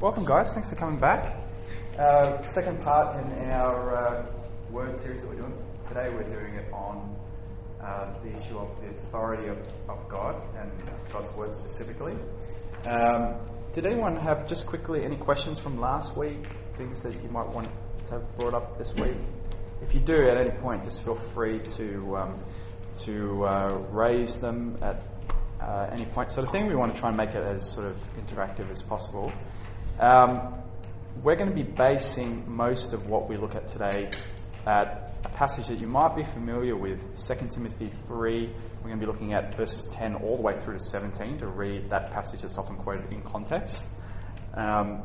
Welcome, guys. Thanks for coming back. Uh, second part in our uh, word series that we're doing today, we're doing it on uh, the issue of the authority of, of God and God's word specifically. Um, did anyone have just quickly any questions from last week? Things that you might want to have brought up this week? If you do at any point, just feel free to um, to uh, raise them at uh, any point, sort of thing. We want to try and make it as sort of interactive as possible. Um, we're going to be basing most of what we look at today at a passage that you might be familiar with, 2 Timothy 3. We're going to be looking at verses 10 all the way through to 17 to read that passage that's often quoted in context. Um,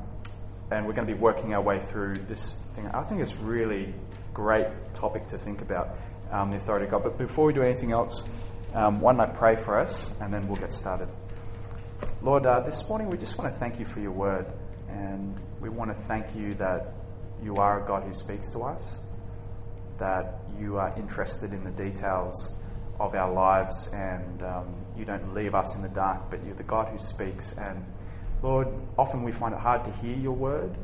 and we're going to be working our way through this thing. I think it's really great topic to think about, um, the authority of God. But before we do anything else, um, why don't I pray for us and then we'll get started. Lord, uh, this morning we just want to thank you for your word. And we want to thank you that you are a God who speaks to us, that you are interested in the details of our lives, and um, you don't leave us in the dark, but you're the God who speaks. And Lord, often we find it hard to hear your word.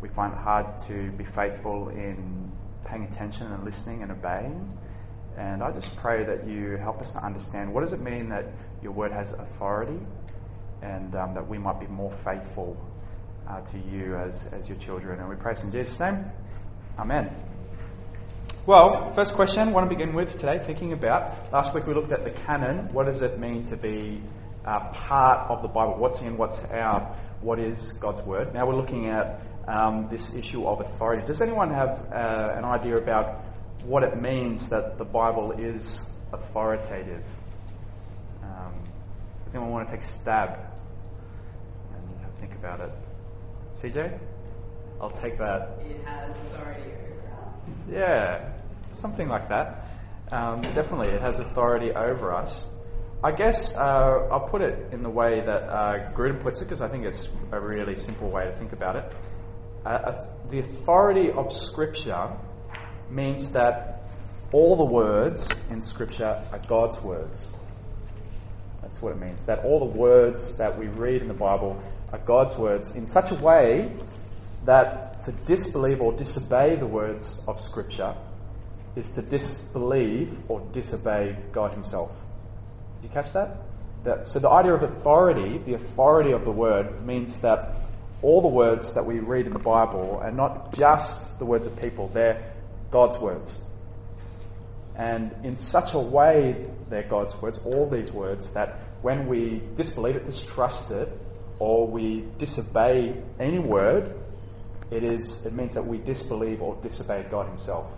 We find it hard to be faithful in paying attention and listening and obeying. And I just pray that you help us to understand what does it mean that your word has authority and um, that we might be more faithful uh, to you as, as your children. And we pray in Jesus' name. Amen. Well, first question I want to begin with today, thinking about last week we looked at the canon. What does it mean to be uh, part of the Bible? What's in, what's out? What is God's Word? Now we're looking at um, this issue of authority. Does anyone have uh, an idea about what it means that the Bible is authoritative? Um, does anyone want to take a stab and think about it? CJ? I'll take that. It has authority over us. Yeah, something like that. Um, definitely, it has authority over us. I guess uh, I'll put it in the way that uh, Grudem puts it because I think it's a really simple way to think about it. Uh, the authority of Scripture means that all the words in Scripture are God's words. That's what it means. That all the words that we read in the Bible are God's words in such a way that to disbelieve or disobey the words of Scripture is to disbelieve or disobey God Himself. Did you catch that? that? So the idea of authority, the authority of the word, means that all the words that we read in the Bible are not just the words of people, they're God's words. And in such a way, they're God's words, all these words, that when we disbelieve it, distrust it, or we disobey any word, it is it means that we disbelieve or disobey God Himself.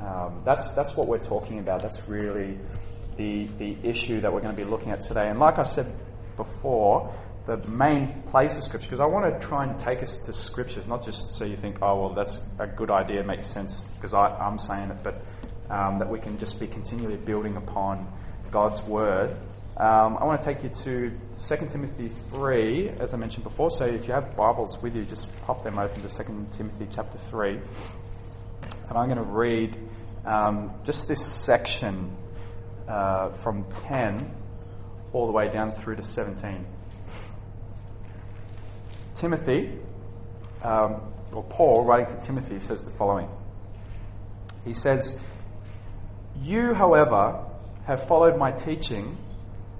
Um, that's that's what we're talking about. That's really the the issue that we're going to be looking at today. And like I said before, the main place of Scripture, because I want to try and take us to Scriptures, not just so you think, oh well, that's a good idea, makes sense because I'm saying it, but um, that we can just be continually building upon God's Word um, I want to take you to 2 Timothy 3, as I mentioned before. So if you have Bibles with you, just pop them open to 2 Timothy chapter 3. And I'm going to read um, just this section uh, from 10 all the way down through to 17. Timothy, um, or Paul, writing to Timothy, says the following. He says, You, however, have followed my teaching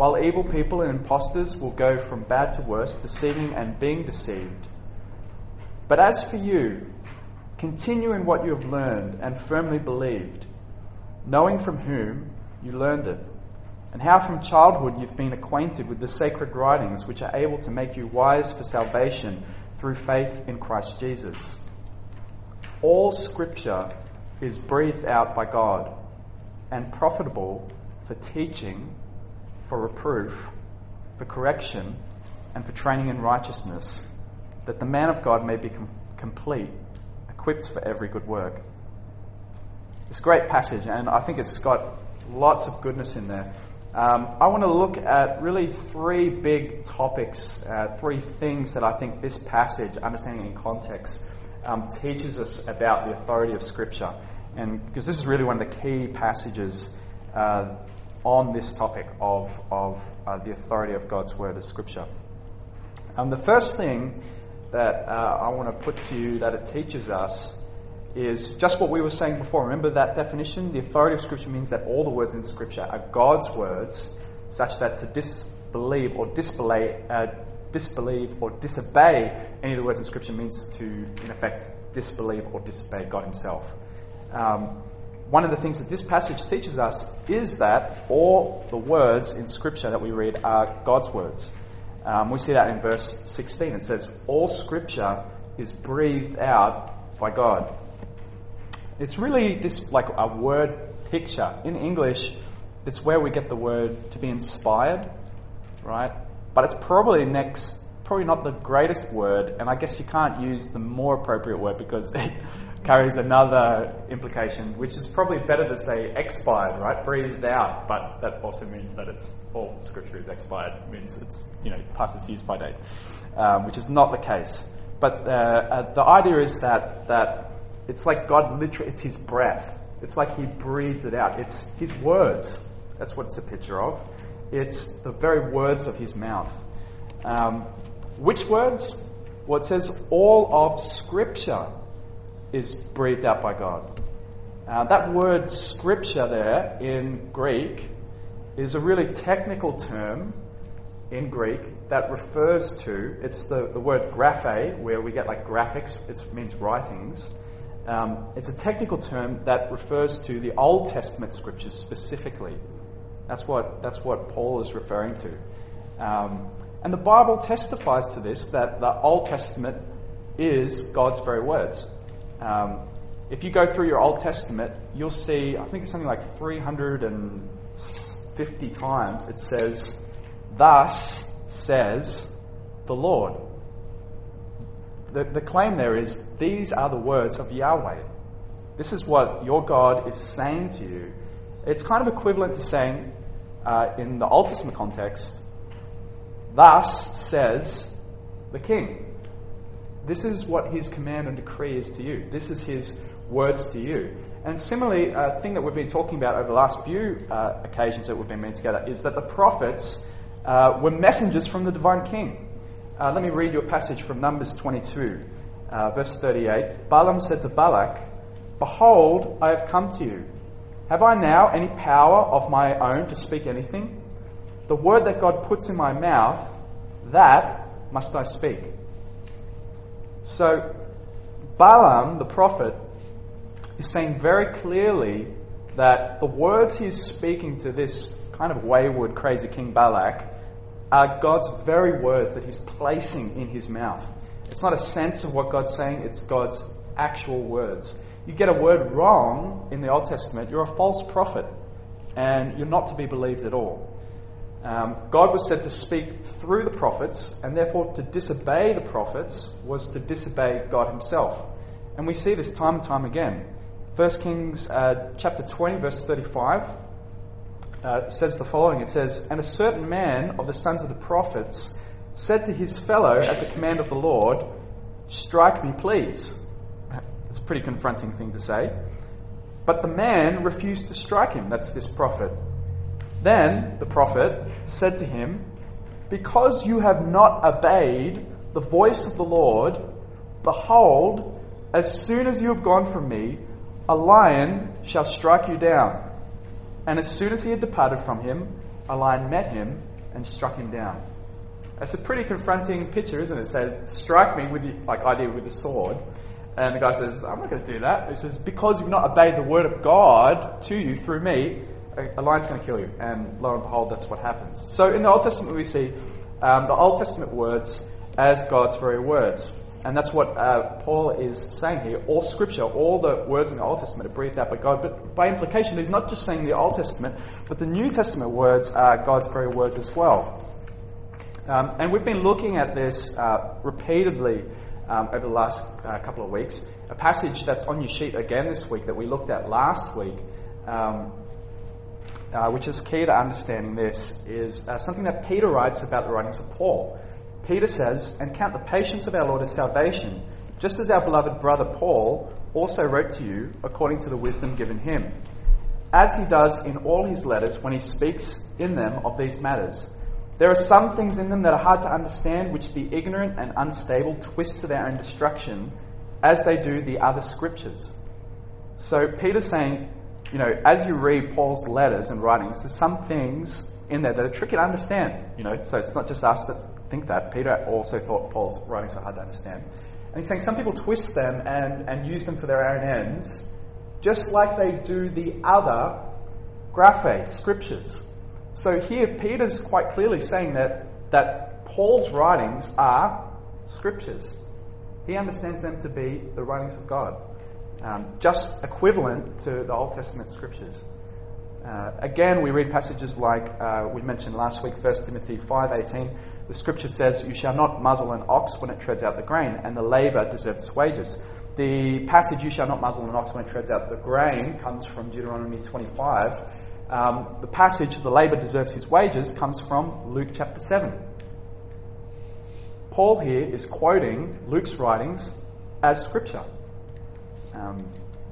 while evil people and impostors will go from bad to worse, deceiving and being deceived. But as for you, continue in what you have learned and firmly believed, knowing from whom you learned it, and how from childhood you've been acquainted with the sacred writings which are able to make you wise for salvation through faith in Christ Jesus. All scripture is breathed out by God and profitable for teaching for reproof, for correction, and for training in righteousness, that the man of God may be com- complete, equipped for every good work. It's a great passage, and I think it's got lots of goodness in there. Um, I want to look at really three big topics, uh, three things that I think this passage, understanding in context, um, teaches us about the authority of Scripture. And because this is really one of the key passages uh, on this topic of, of uh, the authority of God's Word as Scripture. Um, the first thing that uh, I want to put to you that it teaches us is just what we were saying before. Remember that definition? The authority of Scripture means that all the words in Scripture are God's words, such that to disbelieve or disbelieve, uh, disbelieve or disobey any of the words in Scripture means to, in effect, disbelieve or disobey God Himself. Um, one of the things that this passage teaches us is that all the words in Scripture that we read are God's words. Um, we see that in verse 16. It says, All Scripture is breathed out by God. It's really this like a word picture. In English, it's where we get the word to be inspired, right? But it's probably next, probably not the greatest word, and I guess you can't use the more appropriate word because carries another implication, which is probably better to say expired, right? Breathed out, but that also means that it's all scripture is expired, means it's, you know, past its use by date, um, which is not the case. But uh, uh, the idea is that, that it's like God literally, it's His breath. It's like He breathed it out. It's His words. That's what it's a picture of. It's the very words of His mouth. Um, which words? Well, it says all of Scripture is breathed out by God. Uh, that word Scripture there in Greek is a really technical term in Greek that refers to, it's the, the word graphe, where we get like graphics, it means writings. Um, it's a technical term that refers to the Old Testament scriptures specifically. That's what, that's what Paul is referring to. Um, and the Bible testifies to this that the Old Testament is God's very words. Um, if you go through your Old Testament, you'll see, I think it's something like 350 times it says, Thus says the Lord the, the claim there is these are the words of Yahweh. This is what your God is saying to you. It's kind of equivalent to saying, uh, in the Old Testament context, thus says the king. This is what his command and decree is to you. This is his words to you. And similarly, a thing that we've been talking about over the last few uh, occasions that we've been meeting together is that the prophets uh, were messengers from the divine king. Uh, let me read you a passage from Numbers 22, uh, verse 38. Balaam said to Balak, Behold, I have come to you. Have I now any power of my own to speak anything? The word that God puts in my mouth, that must I speak. So, Balaam, the prophet, is saying very clearly that the words he's speaking to this kind of wayward, crazy King Balak are God's very words that He's placing in His mouth. It's not a sense of what God's saying, it's God's actual words. You get a word wrong in the Old Testament, you're a false prophet, and you're not to be believed at all. Um, God was said to speak through the prophets, and therefore to disobey the prophets was to disobey God Himself. And we see this time and time again. 1 Kings uh, chapter 20, verse 35 uh, says the following It says, And a certain man of the sons of the prophets said to his fellow at the command of the Lord, Strike me, please. It's a pretty confronting thing to say. But the man refused to strike him. That's this prophet. Then the prophet said to him, Because you have not obeyed the voice of the Lord, behold, as soon as you have gone from me, a lion shall strike you down and as soon as he had departed from him, a lion met him and struck him down. That's a pretty confronting picture, isn't it? It says, strike me with the, like idea with the sword. And the guy says, I'm not going to do that. He says, because you've not obeyed the word of God to you through me, a, lion's going to kill you. And lo and behold, that's what happens. So in the Old Testament, we see um, the Old Testament words as God's very words. And that's what uh, Paul is saying here. All scripture, all the words in the Old Testament are breathed out by God. But by implication, he's not just saying the Old Testament, but the New Testament words are God's very words as well. Um, and we've been looking at this uh, repeatedly um, over the last uh, couple of weeks. A passage that's on your sheet again this week that we looked at last week, um, uh, which is key to understanding this, is uh, something that Peter writes about the writings of Paul. Peter says, And count the patience of our Lord as salvation, just as our beloved brother Paul also wrote to you according to the wisdom given him, as he does in all his letters when he speaks in them of these matters. There are some things in them that are hard to understand, which the ignorant and unstable twist to their own destruction, as they do the other scriptures. So Peter's saying, you know, as you read Paul's letters and writings, there's some things in there that are tricky to understand. You know, so it's not just us that think that. Peter also thought Paul's writings were hard to understand. And he's saying some people twist them and, and use them for their own ends, just like they do the other graphe, scriptures. So here, Peter's quite clearly saying that, that Paul's writings are scriptures. He understands them to be the writings of God, um, just equivalent to the Old Testament scriptures. Uh, again, we read passages like uh, we mentioned last week, 1 Timothy 5.18. The scripture says, You shall not muzzle an ox when it treads out the grain, and the labour deserves wages. The passage, You shall not muzzle an ox when it treads out the grain, comes from Deuteronomy 25. Um, the passage, The labour deserves his wages, comes from Luke chapter 7. Paul here is quoting Luke's writings as scripture. Um,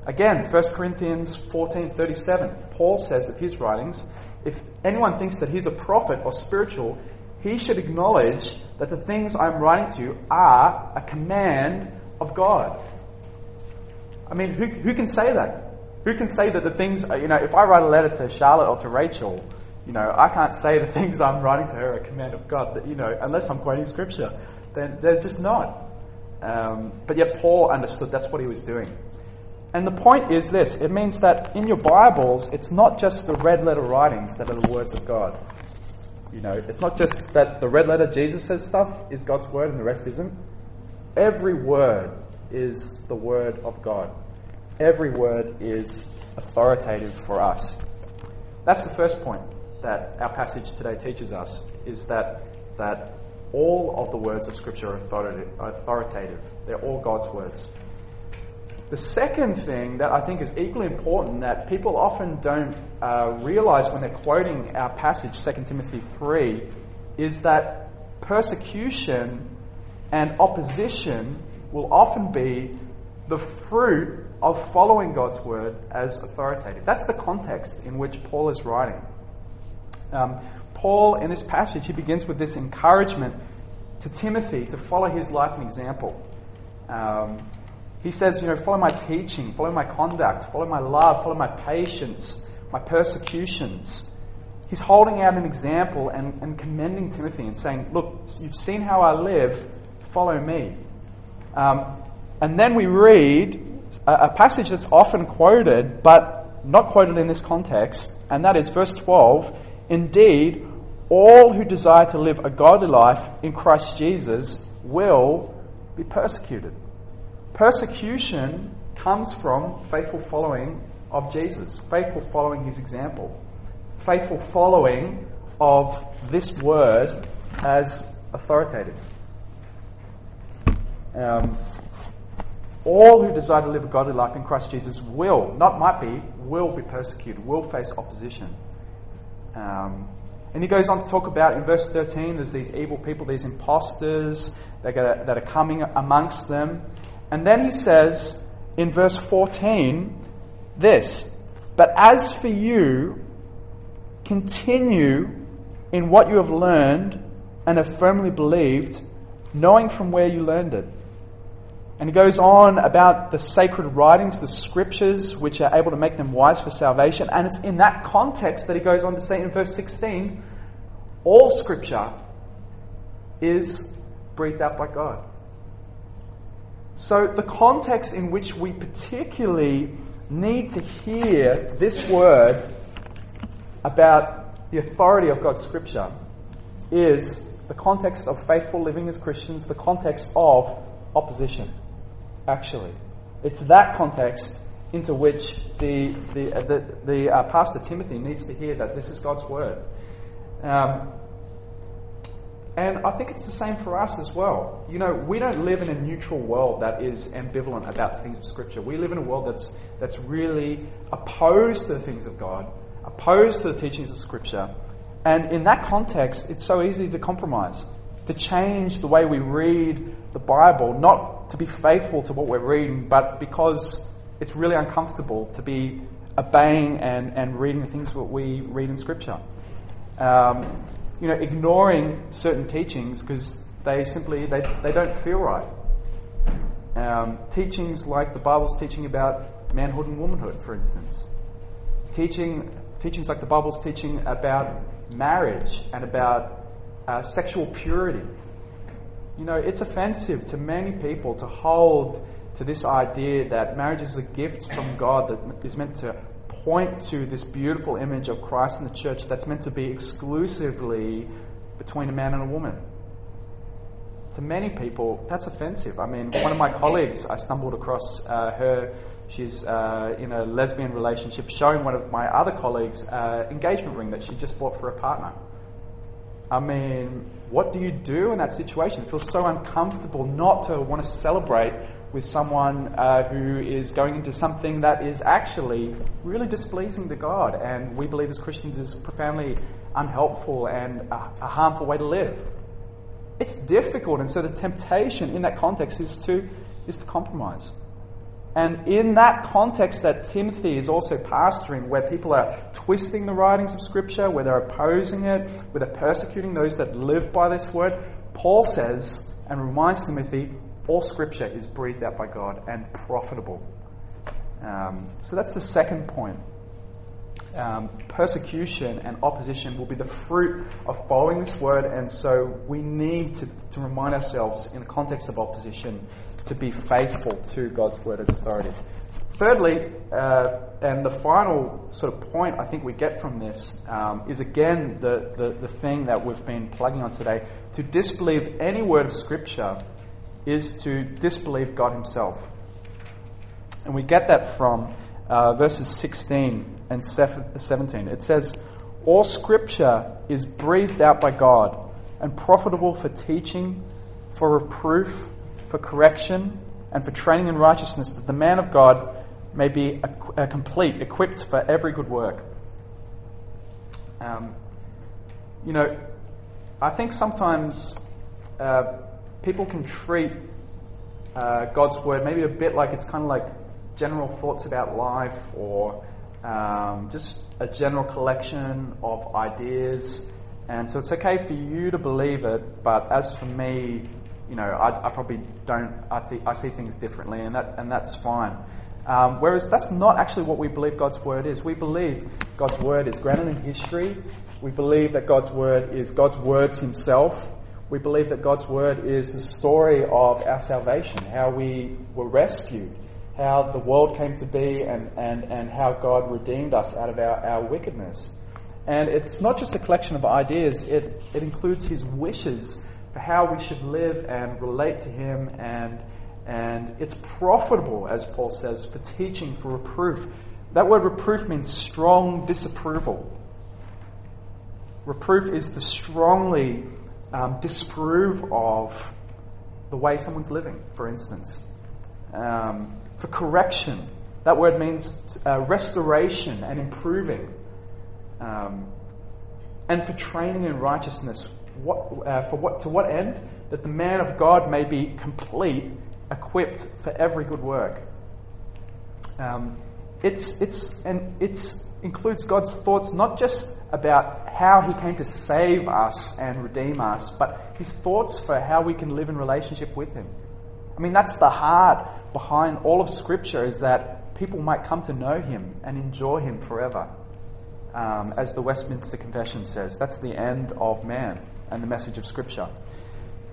Again, 1 Corinthians 14:37, Paul says of his writings, if anyone thinks that he's a prophet or spiritual, he should acknowledge that the things I'm writing to you are a command of God. I mean, who, who can say that? Who can say that the things, you know, if I write a letter to Charlotte or to Rachel, you know, I can't say the things I'm writing to her are a command of God, that, you know, unless I'm quoting scripture. Then they're just not. Um, but yet Paul understood that's what he was doing. And the point is this it means that in your Bibles, it's not just the red letter writings that are the words of God. You know, it's not just that the red letter Jesus says stuff is God's word and the rest isn't. Every word is the word of God. Every word is authoritative for us. That's the first point that our passage today teaches us is that that all of the words of Scripture are authoritative. They're all God's words. The second thing that I think is equally important that people often don't uh, realize when they're quoting our passage, 2 Timothy 3, is that persecution and opposition will often be the fruit of following God's word as authoritative. That's the context in which Paul is writing. Um, Paul, in this passage, he begins with this encouragement to Timothy to follow his life and example. Um, he says, you know, follow my teaching, follow my conduct, follow my love, follow my patience, my persecutions. He's holding out an example and, and commending Timothy and saying, look, you've seen how I live, follow me. Um, and then we read a, a passage that's often quoted, but not quoted in this context, and that is verse 12. Indeed, all who desire to live a godly life in Christ Jesus will be persecuted. Persecution comes from faithful following of Jesus, faithful following his example, faithful following of this word as authoritative. Um, all who desire to live a godly life in Christ Jesus will, not might be, will be persecuted, will face opposition. Um, and he goes on to talk about in verse 13 there's these evil people, these imposters that are, that are coming amongst them. And then he says in verse 14 this But as for you, continue in what you have learned and have firmly believed, knowing from where you learned it. And he goes on about the sacred writings, the scriptures, which are able to make them wise for salvation. And it's in that context that he goes on to say in verse 16 all scripture is breathed out by God. So, the context in which we particularly need to hear this word about the authority of God's Scripture is the context of faithful living as Christians, the context of opposition, actually. It's that context into which the, the, uh, the, the uh, Pastor Timothy needs to hear that this is God's Word. Um, And I think it's the same for us as well. You know, we don't live in a neutral world that is ambivalent about the things of Scripture. We live in a world that's, that's really opposed to the things of God, opposed to the teachings of Scripture. And in that context, it's so easy to compromise, to change the way we read the Bible, not to be faithful to what we're reading, but because it's really uncomfortable to be obeying and, and reading the things that we read in Scripture. Um, you know, ignoring certain teachings because they simply they, they don't feel right. Um, teachings like the Bible's teaching about manhood and womanhood, for instance. Teaching teachings like the Bible's teaching about marriage and about uh, sexual purity. You know, it's offensive to many people to hold to this idea that marriage is a gift from God that is meant to point to this beautiful image of Christ in the church that's meant to be exclusively between a man and a woman. To many people, that's offensive. I mean, one of my colleagues, I stumbled across uh, her. She's uh, in a lesbian relationship, showing one of my other colleagues' uh, engagement ring that she just bought for a partner. I mean, what do you do in that situation? It feels so uncomfortable not to want to celebrate with someone uh, who is going into something that is actually really displeasing to God, and we believe as Christians is profoundly unhelpful and a, a harmful way to live. It's difficult, and so the temptation in that context is to is to compromise. And in that context that Timothy is also pastoring, where people are twisting the writings of Scripture, where they're opposing it, where they're persecuting those that live by this word, Paul says and reminds Timothy all scripture is breathed out by God and profitable. Um, so that's the second point. Um, persecution and opposition will be the fruit of following this word, and so we need to, to remind ourselves, in the context of opposition, to be faithful to God's word as authority. Thirdly, uh, and the final sort of point I think we get from this um, is again the, the, the thing that we've been plugging on today to disbelieve any word of Scripture is to disbelieve God Himself. And we get that from uh, verses 16 and 17. It says, All scripture is breathed out by God and profitable for teaching, for reproof, for correction, and for training in righteousness, that the man of God may be a, a complete, equipped for every good work. Um, you know, I think sometimes uh, people can treat uh, God's word maybe a bit like it's kind of like general thoughts about life or um, just a general collection of ideas. And so it's okay for you to believe it, but as for me, you know, I, I probably don't. I, th- I see things differently, and that and that's fine. Um, whereas that's not actually what we believe God's word is. We believe God's word is grounded in history. We believe that God's word is God's words Himself. We believe that God's Word is the story of our salvation, how we were rescued, how the world came to be, and, and, and how God redeemed us out of our, our wickedness. And it's not just a collection of ideas, it, it includes His wishes for how we should live and relate to Him, and, and it's profitable, as Paul says, for teaching, for reproof. That word reproof means strong disapproval. Reproof is to strongly um, disprove of the way someone's living, for instance. Um, for correction, that word means uh, restoration and improving. Um, and for training in righteousness, what, uh, for what, to what end? That the man of God may be complete, equipped for every good work. Um, it's, it's, and it's includes God's thoughts not just about how He came to save us and redeem us, but His thoughts for how we can live in relationship with Him. I mean, that's the heart behind all of Scripture is that people might come to know Him and enjoy Him forever. Um, as the Westminster Confession says, that's the end of man and the message of Scripture.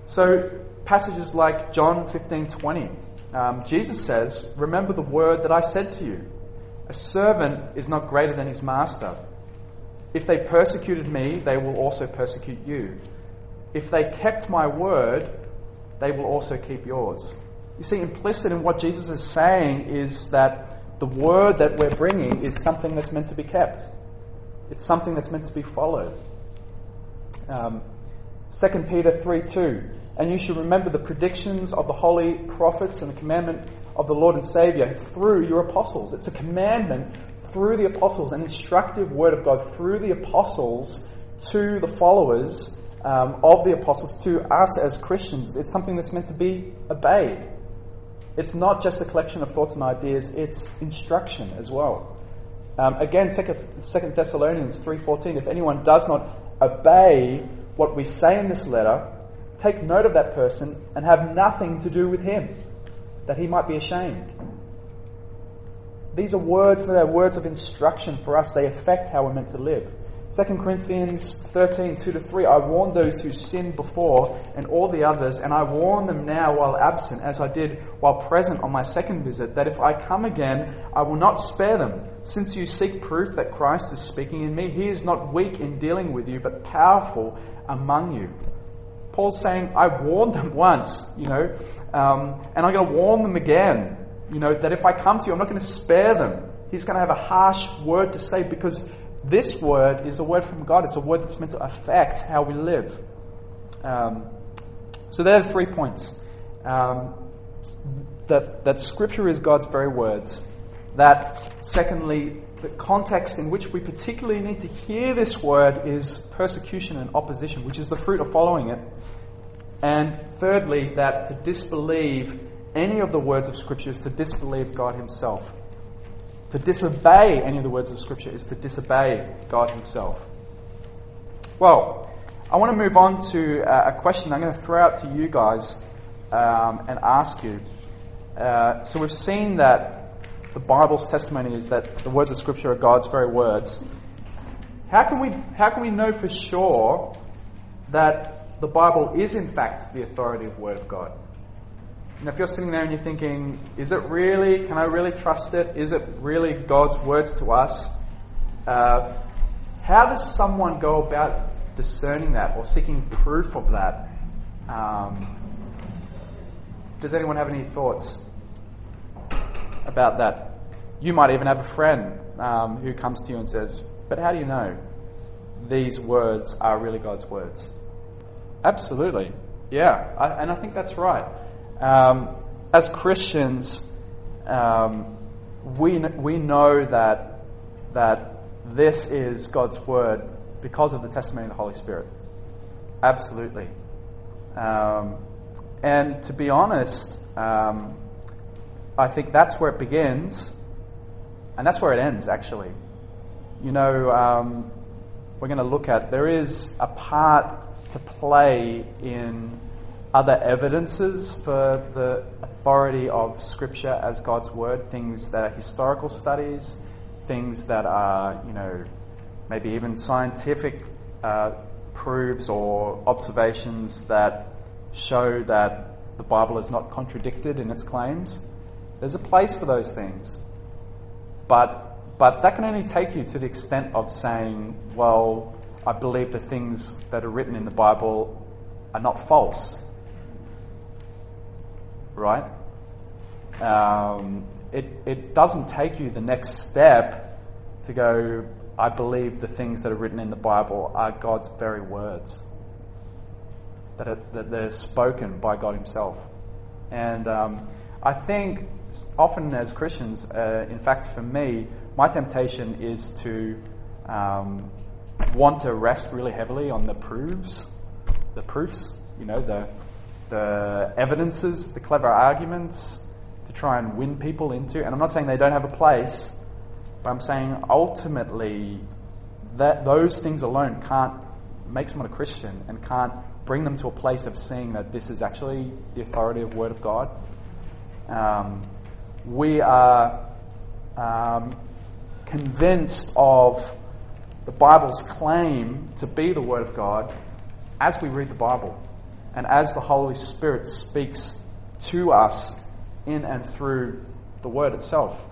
So, passages like John 15 20, um, Jesus says, Remember the word that I said to you a servant is not greater than his master. If they persecuted me, they will also persecute you. If they kept my word, they will also keep yours. You see, implicit in what Jesus is saying is that the word that we're bringing is something that's meant to be kept. It's something that's meant to be followed. Um, 2 Peter 3 2. And you should remember the predictions of the holy prophets and the commandment of the Lord and Savior through your apostles. It's a commandment through the apostles, an instructive word of God through the apostles to the followers um, of the apostles, to us as Christians. It's something that's meant to be obeyed. It's not just a collection of thoughts and ideas, it's instruction as well. Um, again, Second Thessalonians 3.14, if anyone does not obey what we say in this letter, take note of that person and have nothing to do with him, that he might be ashamed. These are words that are words of instruction for us. They affect how we're meant to live. 2 Corinthians 13, 2 to 3. I warned those who sinned before and all the others, and I warn them now while absent, as I did while present on my second visit, that if I come again, I will not spare them. Since you seek proof that Christ is speaking in me, he is not weak in dealing with you, but powerful among you. Paul's saying, I warned them once, you know, um, and I'm going to warn them again, you know, that if I come to you, I'm not going to spare them. He's going to have a harsh word to say because this word is a word from God. It's a word that's meant to affect how we live. Um, so there are three points. Um, that, that Scripture is God's very words. That, secondly, the context in which we particularly need to hear this word is persecution and opposition, which is the fruit of following it. And thirdly, that to disbelieve any of the words of Scripture is to disbelieve God Himself. To disobey any of the words of Scripture is to disobey God Himself. Well, I want to move on to uh, a question I'm going to throw out to you guys um, and ask you. Uh, so we've seen that the Bible's testimony is that the words of Scripture are God's very words. How can we, how can we know for sure that the Bible is in fact the authoritative Word of God? And if you're sitting there and you're thinking, is it really, can I really trust it? Is it really God's words to us? Uh, how does someone go about discerning that or seeking proof of that? Um, does anyone have any thoughts about that? You might even have a friend um, who comes to you and says, But how do you know these words are really God's words? Absolutely. Yeah, I, and I think that's right. Um, as Christians, um, we, we know that, that this is God's word because of the testimony of the Holy Spirit. Absolutely. Um, and to be honest, um, I think that's where it begins, and that's where it ends, actually. You know, um, we're going to look at there is a part to play in other evidences for the authority of Scripture as God's Word, things that are historical studies, things that are, you know, maybe even scientific uh, proofs or observations that show that the Bible is not contradicted in its claims. There's a place for those things. But, but that can only take you to the extent of saying, well, I believe the things that are written in the Bible are not false right? Um, it, it doesn't take you the next step to go, I believe the things that are written in the Bible are God's very words, that, that they're spoken by God Himself. And um, I think often as Christians, uh, in fact, for me, my temptation is to um, want to rest really heavily on the proofs, the proofs, you know, the the evidences, the clever arguments to try and win people into. And I'm not saying they don't have a place, but I'm saying ultimately that those things alone can't make someone a Christian and can't bring them to a place of seeing that this is actually the authority of Word of God. Um, we are um, convinced of the Bible's claim to be the Word of God as we read the Bible and as the Holy Spirit speaks to us in and through the Word itself.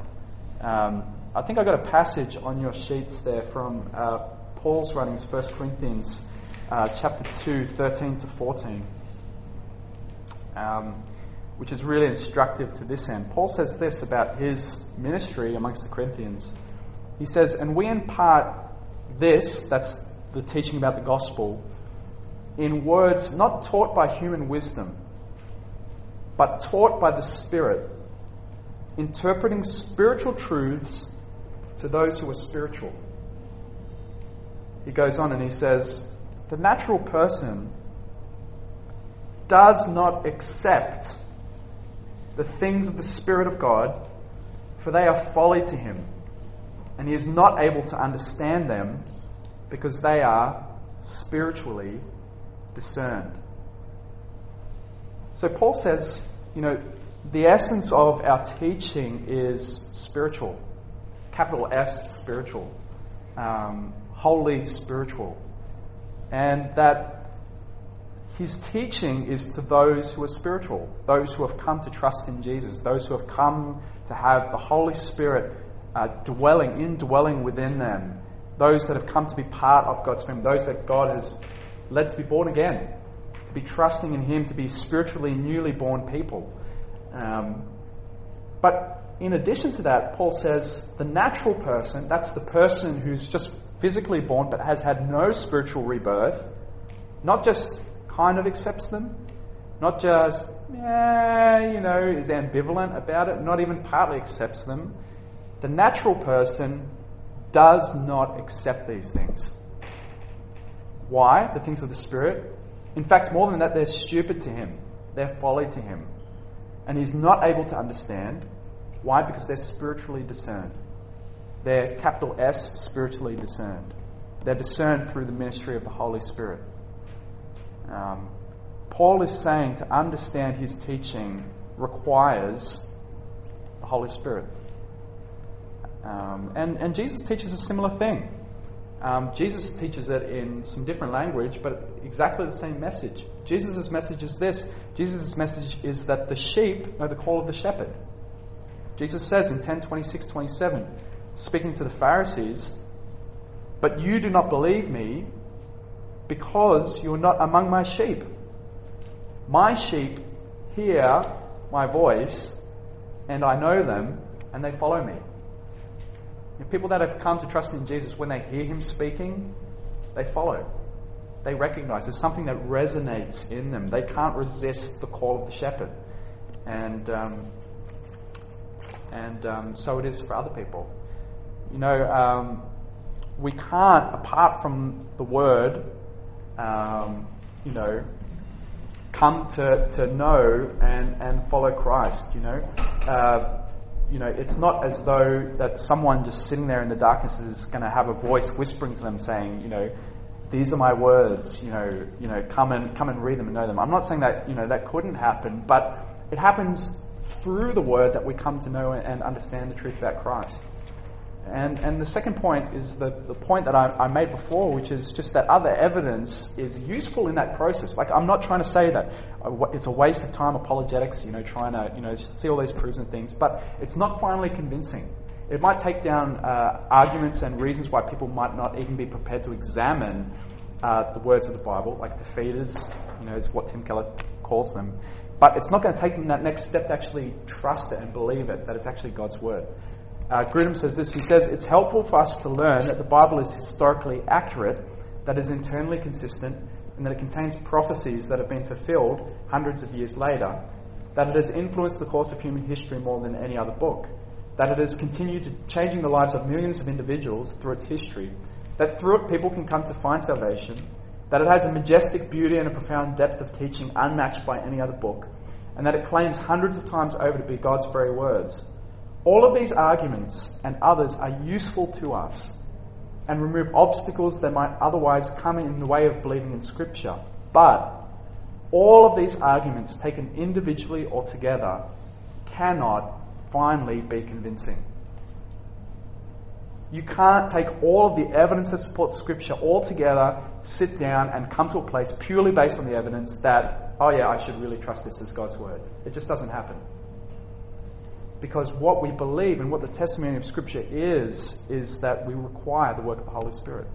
Um, I think I got a passage on your sheets there from uh, Paul's writings, 1 Corinthians uh, chapter 2, 13 to 14, um, which is really instructive to this end. Paul says this about his ministry amongst the Corinthians. He says, And we impart this, that's the teaching about the gospel, in words not taught by human wisdom, but taught by the Spirit, interpreting spiritual truths to those who are spiritual. He goes on and he says, The natural person does not accept the things of the Spirit of God, for they are folly to him, and he is not able to understand them because they are spiritually discerned. So Paul says, you know, the essence of our teaching is spiritual, capital S, spiritual, um, wholly spiritual, and that his teaching is to those who are spiritual, those who have come to trust in Jesus, those who have come to have the Holy Spirit uh, dwelling, indwelling within them, those that have come to be part of God's family, those that God has led to be born again, to be trusting in Him, to be spiritually newly born people. Um, but in addition to that, Paul says the natural person, that's the person who's just physically born but has had no spiritual rebirth, not just kind of accepts them, not just, yeah, you know, is ambivalent about it, not even partly accepts them. The natural person does not accept these things. Why? The things of the Spirit. In fact, more than that, they're stupid to him, they're folly to him. And he's not able to understand. Why? Because they're spiritually discerned. They're capital S, spiritually discerned. They're discerned through the ministry of the Holy Spirit. Um, Paul is saying to understand his teaching requires the Holy Spirit. Um, and, and Jesus teaches a similar thing. Um, Jesus teaches it in some different language, but exactly the same message. Jesus' message is this Jesus' message is that the sheep know the call of the shepherd. Jesus says in 10 26 27, speaking to the Pharisees, But you do not believe me because you are not among my sheep. My sheep hear my voice, and I know them, and they follow me. And people that have come to trust in Jesus, when they hear him speaking, they follow. They recognize there's something that resonates in them. They can't resist the call of the shepherd. And, um, and um, so it is for other people. You know, um, we can't, apart from the word, um, you know, come to, to know and, and follow Christ, you know. Uh, you know, it's not as though that someone just sitting there in the darkness is going to have a voice whispering to them saying, you know, these are my words, you know, you know, come and come and read them and know them. I'm not saying that, you know, that couldn't happen, but it happens through the word that we come to know and understand the truth about Christ. And, and the second point is the, the point that I, I, made before, which is just that other evidence is useful in that process. Like, I'm not trying to say that it's a waste of time apologetics, you know, trying to, you know, see all these proofs and things, but it's not finally convincing. It might take down uh, arguments and reasons why people might not even be prepared to examine uh, the words of the Bible, like defeaters, you know, is what Tim Keller calls them. But it's not going to take them that next step to actually trust it and believe it, that it's actually God's word. Uh, Grudem says this. He says, It's helpful for us to learn that the Bible is historically accurate, that is internally consistent, and that it contains prophecies that have been fulfilled hundreds of years later, that it has influenced the course of human history more than any other book, that it has continued changing the lives of millions of individuals through its history, that through it people can come to find salvation, that it has a majestic beauty and a profound depth of teaching unmatched by any other book, and that it claims hundreds of times over to be God's very words all of these arguments and others are useful to us and remove obstacles that might otherwise come in the way of believing in Scripture. But all of these arguments, taken individually or together, cannot finally be convincing. You can't take all of the evidence that supports Scripture all together, sit down, and come to a place purely based on the evidence that, oh yeah, I should really trust this as God's Word. It just doesn't happen. Because what we believe and what the testimony of Scripture is, is that we require the work of the Holy Spirit.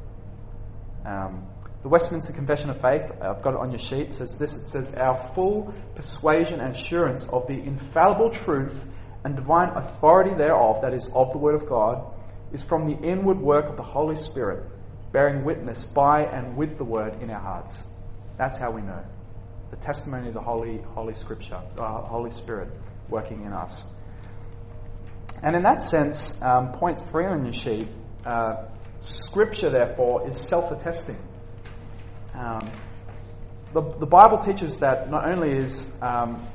Um, the Westminster Confession of Faith, I've got it on your sheet, says this it says, Our full persuasion and assurance of the infallible truth and divine authority thereof, that is, of the Word of God, is from the inward work of the Holy Spirit, bearing witness by and with the Word in our hearts. That's how we know. The testimony of the Holy, Holy Scripture, uh, Holy Spirit working in us. And in that sense, um, point three on your sheet, uh, Scripture, therefore, is self attesting. Um, the, the Bible teaches that not only is um,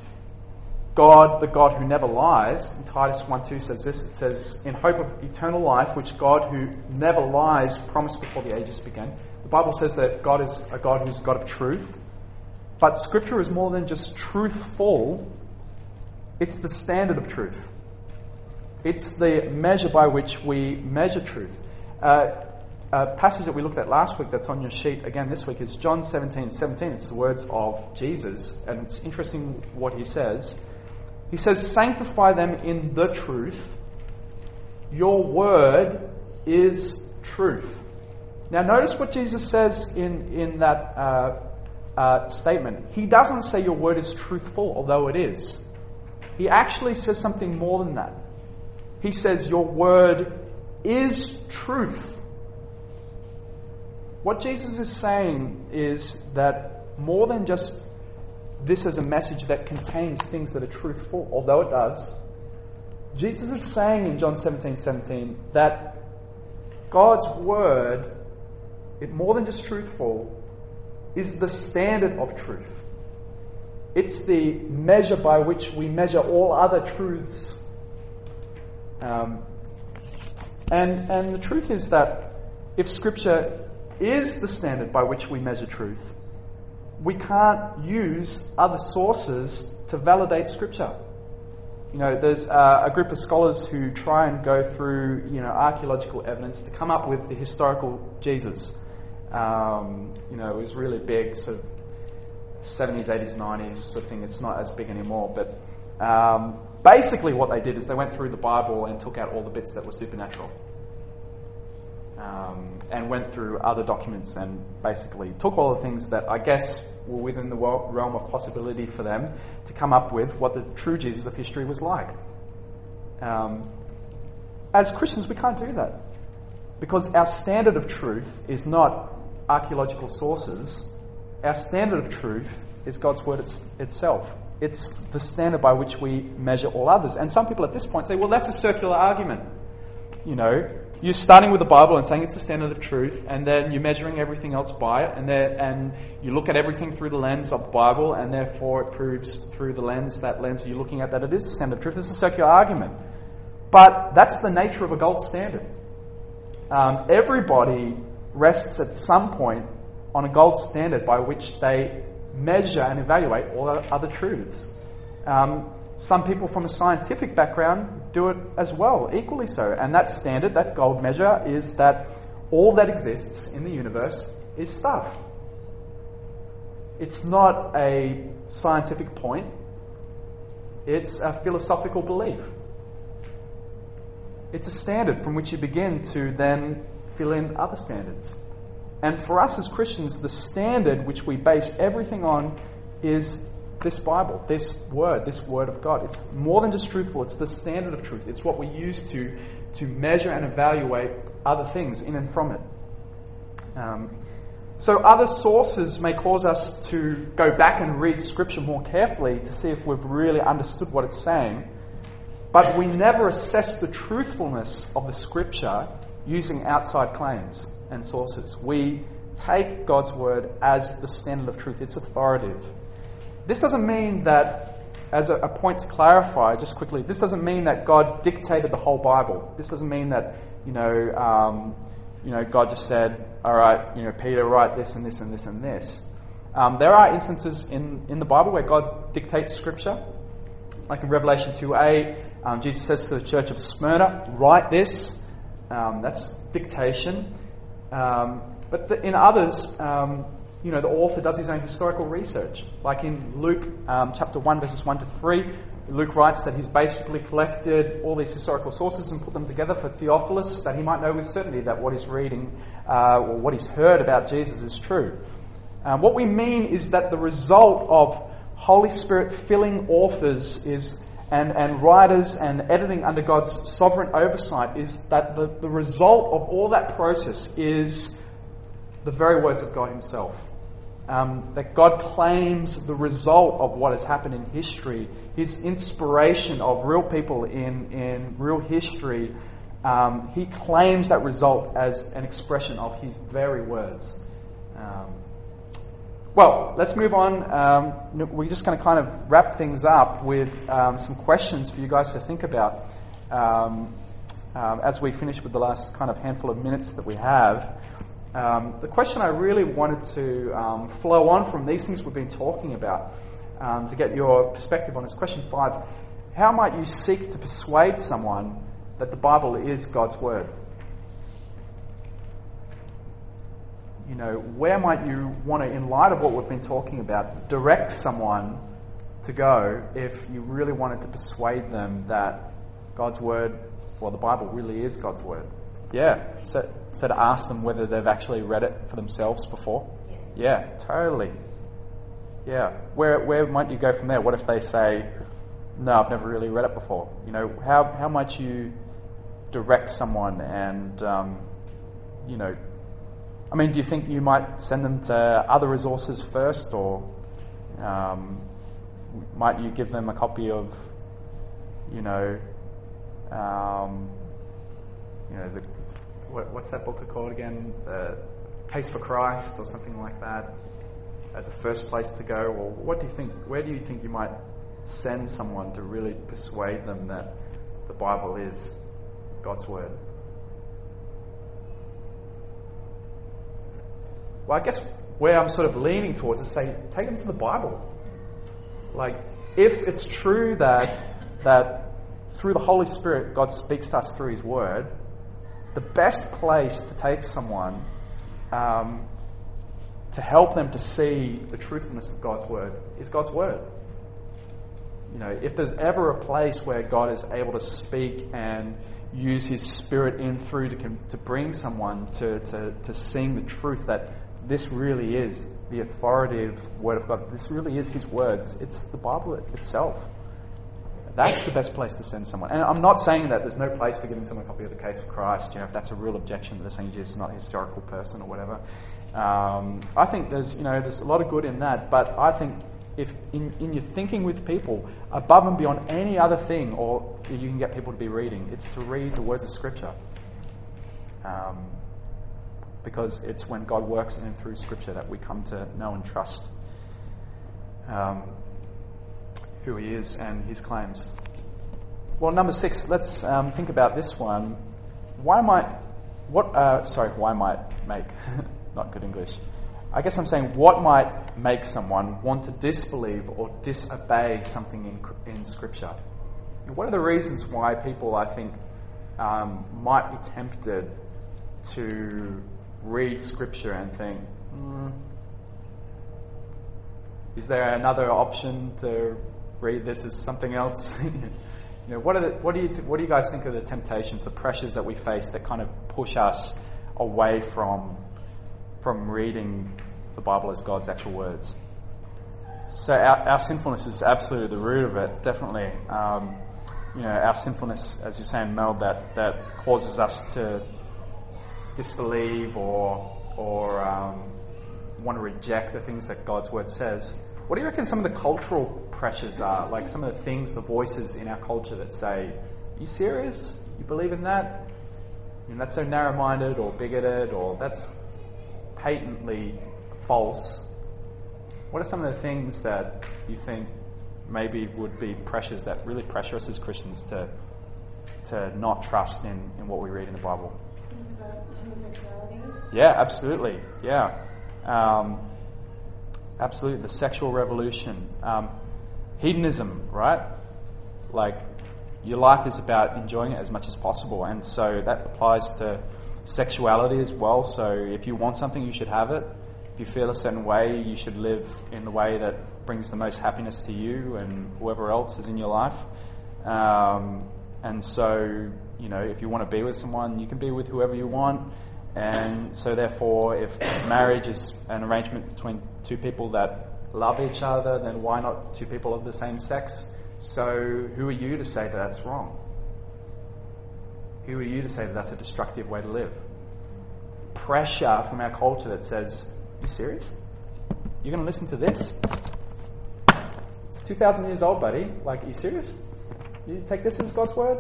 God the God who never lies, Titus 1 2 says this it says, In hope of eternal life, which God who never lies promised before the ages began. The Bible says that God is a God who's a God of truth. But Scripture is more than just truthful, it's the standard of truth. It's the measure by which we measure truth. Uh, a passage that we looked at last week that's on your sheet again this week is John 17 17. It's the words of Jesus, and it's interesting what he says. He says, Sanctify them in the truth. Your word is truth. Now, notice what Jesus says in, in that uh, uh, statement. He doesn't say your word is truthful, although it is. He actually says something more than that. He says, Your word is truth. What Jesus is saying is that more than just this as a message that contains things that are truthful, although it does, Jesus is saying in John 17 17 that God's word, it more than just truthful, is the standard of truth. It's the measure by which we measure all other truths. Um, and, and the truth is that if Scripture is the standard by which we measure truth. We can't use other sources to validate Scripture. You know, there's uh, a group of scholars who try and go through, you know, archaeological evidence to come up with the historical Jesus. Um, you know, it was really big, sort of 70s, 80s, 90s sort of thing. It's not as big anymore. But um, basically, what they did is they went through the Bible and took out all the bits that were supernatural um, and went through other documents and basically took all the things that I guess were within the realm of possibility for them to come up with what the true Jesus of history was like. Um, as Christians, we can't do that because our standard of truth is not archaeological sources. Our standard of truth is God's word it's, itself. It's the standard by which we measure all others. And some people at this point say, well, that's a circular argument. You know, you're starting with the Bible and saying it's the standard of truth, and then you're measuring everything else by it, and and you look at everything through the lens of the Bible, and therefore it proves through the lens, that lens you're looking at, that it is the standard of truth. It's a circular argument. But that's the nature of a gold standard. Um, everybody rests at some point on a gold standard by which they measure and evaluate all other truths. Um, some people from a scientific background do it as well, equally so. And that standard, that gold measure, is that all that exists in the universe is stuff. It's not a scientific point, it's a philosophical belief. It's a standard from which you begin to then fill in other standards. And for us as Christians, the standard which we base everything on is this Bible, this word, this word of God. It's more than just truthful, it's the standard of truth. It's what we use to, to measure and evaluate other things in and from it. Um, so, other sources may cause us to go back and read Scripture more carefully to see if we've really understood what it's saying. But we never assess the truthfulness of the Scripture using outside claims and sources. We take God's word as the standard of truth, it's authoritative. This doesn't mean that, as a, point to clarify, just quickly, this doesn't mean that God dictated the whole Bible. This doesn't mean that, you know, um, you know, God just said, all right, you know, Peter, write this and this and this and this. Um, there are instances in, in the Bible where God dictates Scripture. Like in Revelation 2a, um, Jesus says to the church of Smyrna, write this. Um, that's dictation. Um, but the, in others, um, you know, the author does his own historical research. Like in Luke um, chapter 1, verses 1 to 3, Luke writes that he's basically collected all these historical sources and put them together for Theophilus, that he might know with certainty that what he's reading uh, or what he's heard about Jesus is true. Um, what we mean is that the result of Holy Spirit filling authors is and, and writers and editing under God's sovereign oversight is that the, the result of all that process is the very words of God Himself. um, that God claims the result of what has happened in history, His inspiration of real people in, in real history, um, He claims that result as an expression of His very words. Um, well, let's move on. Um, we're just going to kind of wrap things up with um, some questions for you guys to think about um, um, as we finish with the last kind of handful of minutes that we have. Um, the question I really wanted to um, flow on from these things we've been talking about to get your perspective on is question five How might you seek to persuade someone that the Bible is God's Word? You know, where might you want to, in light of what we've been talking about, direct someone to go if you really wanted to persuade them that God's word, well, the Bible really is God's word? Yeah. So, so to ask them whether they've actually read it for themselves before? Yeah, yeah totally. Yeah. Where, where might you go from there? What if they say, no, I've never really read it before? You know, how, how might you direct someone and, um, you know, I mean, do you think you might send them to other resources first, or um, might you give them a copy of, you know, um, you know, the, what, what's that book called again? The Case for Christ, or something like that, as a first place to go? Or what do you think? Where do you think you might send someone to really persuade them that the Bible is God's word? Well, I guess where I'm sort of leaning towards is say, take them to the Bible. Like, if it's true that that through the Holy Spirit God speaks to us through His Word, the best place to take someone um, to help them to see the truthfulness of God's Word is God's Word. You know, if there's ever a place where God is able to speak and use His Spirit in through to, to bring someone to, to, to seeing the truth that this really is the authoritative Word of God. This really is His words. It's the Bible itself. That's the best place to send someone. And I'm not saying that there's no place for giving someone a copy of the case of Christ, you know, if that's a real objection that they're saying Jesus is not a historical person or whatever. Um, I think there's, you know, there's a lot of good in that, but I think if in, in your thinking with people, above and beyond any other thing, or you can get people to be reading, it's to read the words of Scripture. Um, because it's when God works in and through Scripture that we come to know and trust um, who He is and His claims. Well, number six, let's um, think about this one. Why might, what, uh, sorry, why might make, not good English. I guess I'm saying what might make someone want to disbelieve or disobey something in, in Scripture? What are the reasons why people, I think, um, might be tempted to read scripture and think, mm, is there another option to read this as something else? you know, what, are the, what, do you th- what do you guys think of the temptations, the pressures that we face that kind of push us away from, from reading the Bible as God's actual words? So our, our sinfulness is absolutely the root of it, definitely. Um, you know, our sinfulness, as you're saying, Mel, that, that causes us to disbelieve or, or um, want to reject the things that God's word says. What do you reckon some of the cultural pressures are? Like some of the things, the voices in our culture that say, Are you serious? You believe in that? And that's so narrow minded or bigoted or that's patently false. What are some of the things that you think maybe would be pressures that really pressure us as Christians to, to not trust in, in what we read in the Bible? Homosexuality? Yeah, absolutely. Yeah. Um, absolutely. The sexual revolution. Um, hedonism, right? Like, your life is about enjoying it as much as possible. And so that applies to sexuality as well. So if you want something, you should have it. If you feel a certain way, you should live in the way that brings the most happiness to you and whoever else is in your life. Um, and so, you know, if you want to be with someone, you can be with whoever you want. And so, therefore, if marriage is an arrangement between two people that love each other, then why not two people of the same sex? So, who are you to say that that's wrong? Who are you to say that that's a destructive way to live? Pressure from our culture that says, you serious? You're going to listen to this? It's 2,000 years old, buddy. Like, are you serious? You take this as God's word?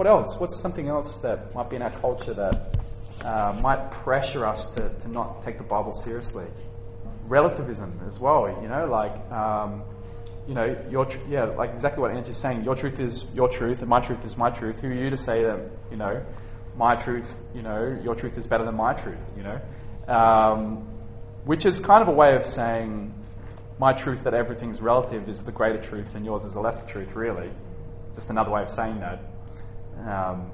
What else? What's something else that might be in our culture that uh, might pressure us to, to not take the Bible seriously? Relativism as well, you know, like, um, you know, your tr- yeah, like exactly what Angie's saying. Your truth is your truth, and my truth is my truth. Who are you to say that, you know, my truth, you know, your truth is better than my truth, you know? Um, which is kind of a way of saying my truth that everything's relative is the greater truth and yours is the lesser truth, really. Just another way of saying that. Um,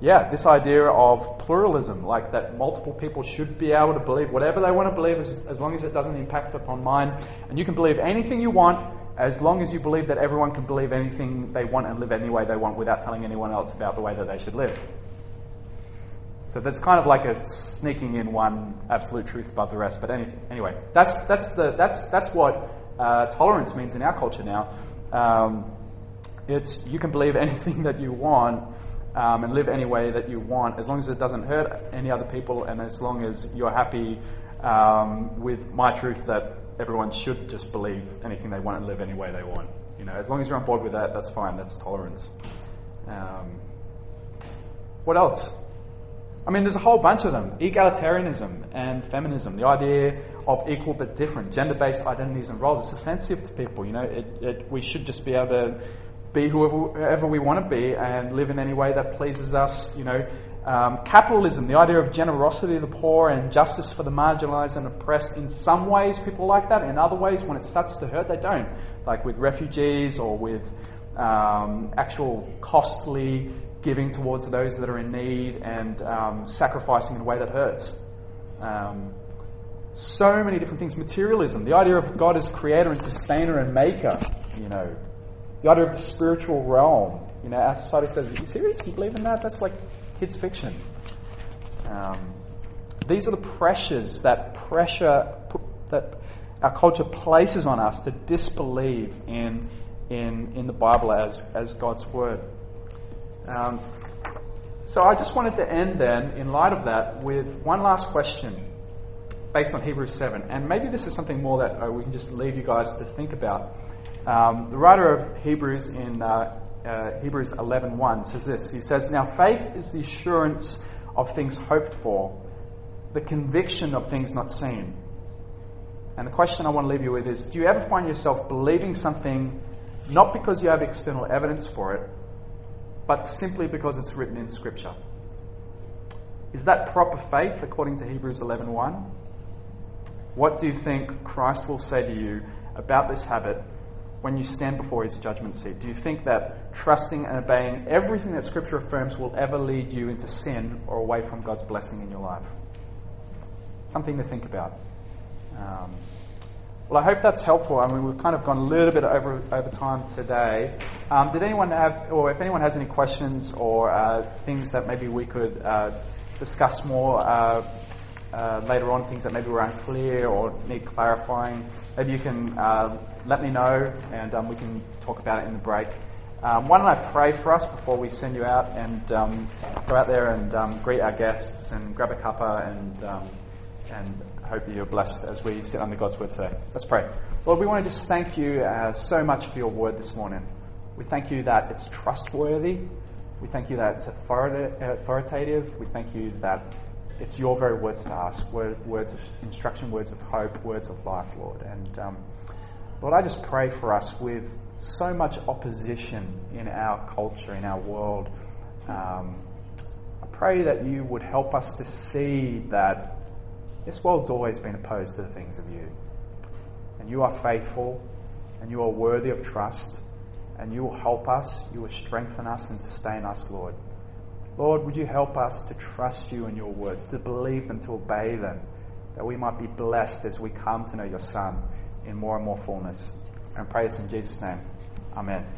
yeah, this idea of pluralism, like that multiple people should be able to believe whatever they want to believe as, as long as it doesn't impact upon mine. And you can believe anything you want as long as you believe that everyone can believe anything they want and live any way they want without telling anyone else about the way that they should live. So that's kind of like a sneaking in one absolute truth above the rest. But any, anyway, that's, that's, the, that's, that's what uh, tolerance means in our culture now. Um, it's you can believe anything that you want um, and live any way that you want, as long as it doesn't hurt any other people, and as long as you're happy um, with my truth that everyone should just believe anything they want and live any way they want. You know, as long as you're on board with that, that's fine. That's tolerance. Um, what else? I mean, there's a whole bunch of them. Egalitarianism and feminism, the idea of equal but different, gender-based identities and roles. It's offensive to people. You know, it, it, we should just be able to be whoever we want to be and live in any way that pleases us. You know, um, capitalism, the idea of generosity to the poor and justice for the marginalised and oppressed. In some ways, people like that. In other ways, when it starts to hurt, they don't. Like with refugees or with um, actual costly giving towards those that are in need and um, sacrificing in a way that hurts. Um, so many different things. Materialism, the idea of God as creator and sustainer and maker, you know. The idea of the spiritual realm. You know, our society says, Are you serious? You believe in that? That's like kids' fiction. Um, these are the pressures that pressure that our culture places on us to disbelieve in, in, in the Bible as, as God's word. Um, so I just wanted to end then, in light of that, with one last question based on Hebrews 7. And maybe this is something more that uh, we can just leave you guys to think about. Um, the writer of Hebrews in uh, uh, Hebrews 11.1 says this. He says, Now faith is the assurance of things hoped for, the conviction of things not seen. And the question I want to leave you with is, do you ever find yourself believing something not because you have external evidence for it, but simply because it's written in Scripture. Is that proper faith according to Hebrews 11:1? What do you think Christ will say to you about this habit when you stand before his judgment seat? Do you think that trusting and obeying everything that Scripture affirms will ever lead you into sin or away from God's blessing in your life? Something to think about. Um, well, I hope that's helpful. I mean, we've kind of gone a little bit over, over time today. Um, did anyone have, or if anyone has any questions or uh, things that maybe we could uh, discuss more uh, uh later on, things that maybe were unclear or need clarifying, maybe you can uh, let me know and um, we can talk about it in the break. Um, why don't I pray for us before we send you out and um, go out there and um, greet our guests and grab a cuppa and, um, and hope you're blessed as we sit under God's word today. Let's pray. Lord, we want to just thank you uh, so much for your word this morning. We thank you that it's trustworthy. We thank you that it's authoritative. We thank you that it's your very words to us words of instruction, words of hope, words of life, Lord. And um, Lord, I just pray for us with so much opposition in our culture, in our world. Um, I pray that you would help us to see that this world's always been opposed to the things of you. And you are faithful, and you are worthy of trust, and you will help us, you will strengthen us and sustain us, Lord. Lord, would you help us to trust you and your words, to believe them, to obey them, that we might be blessed as we come to know your Son in more and more fullness. And pray this in Jesus' name. Amen.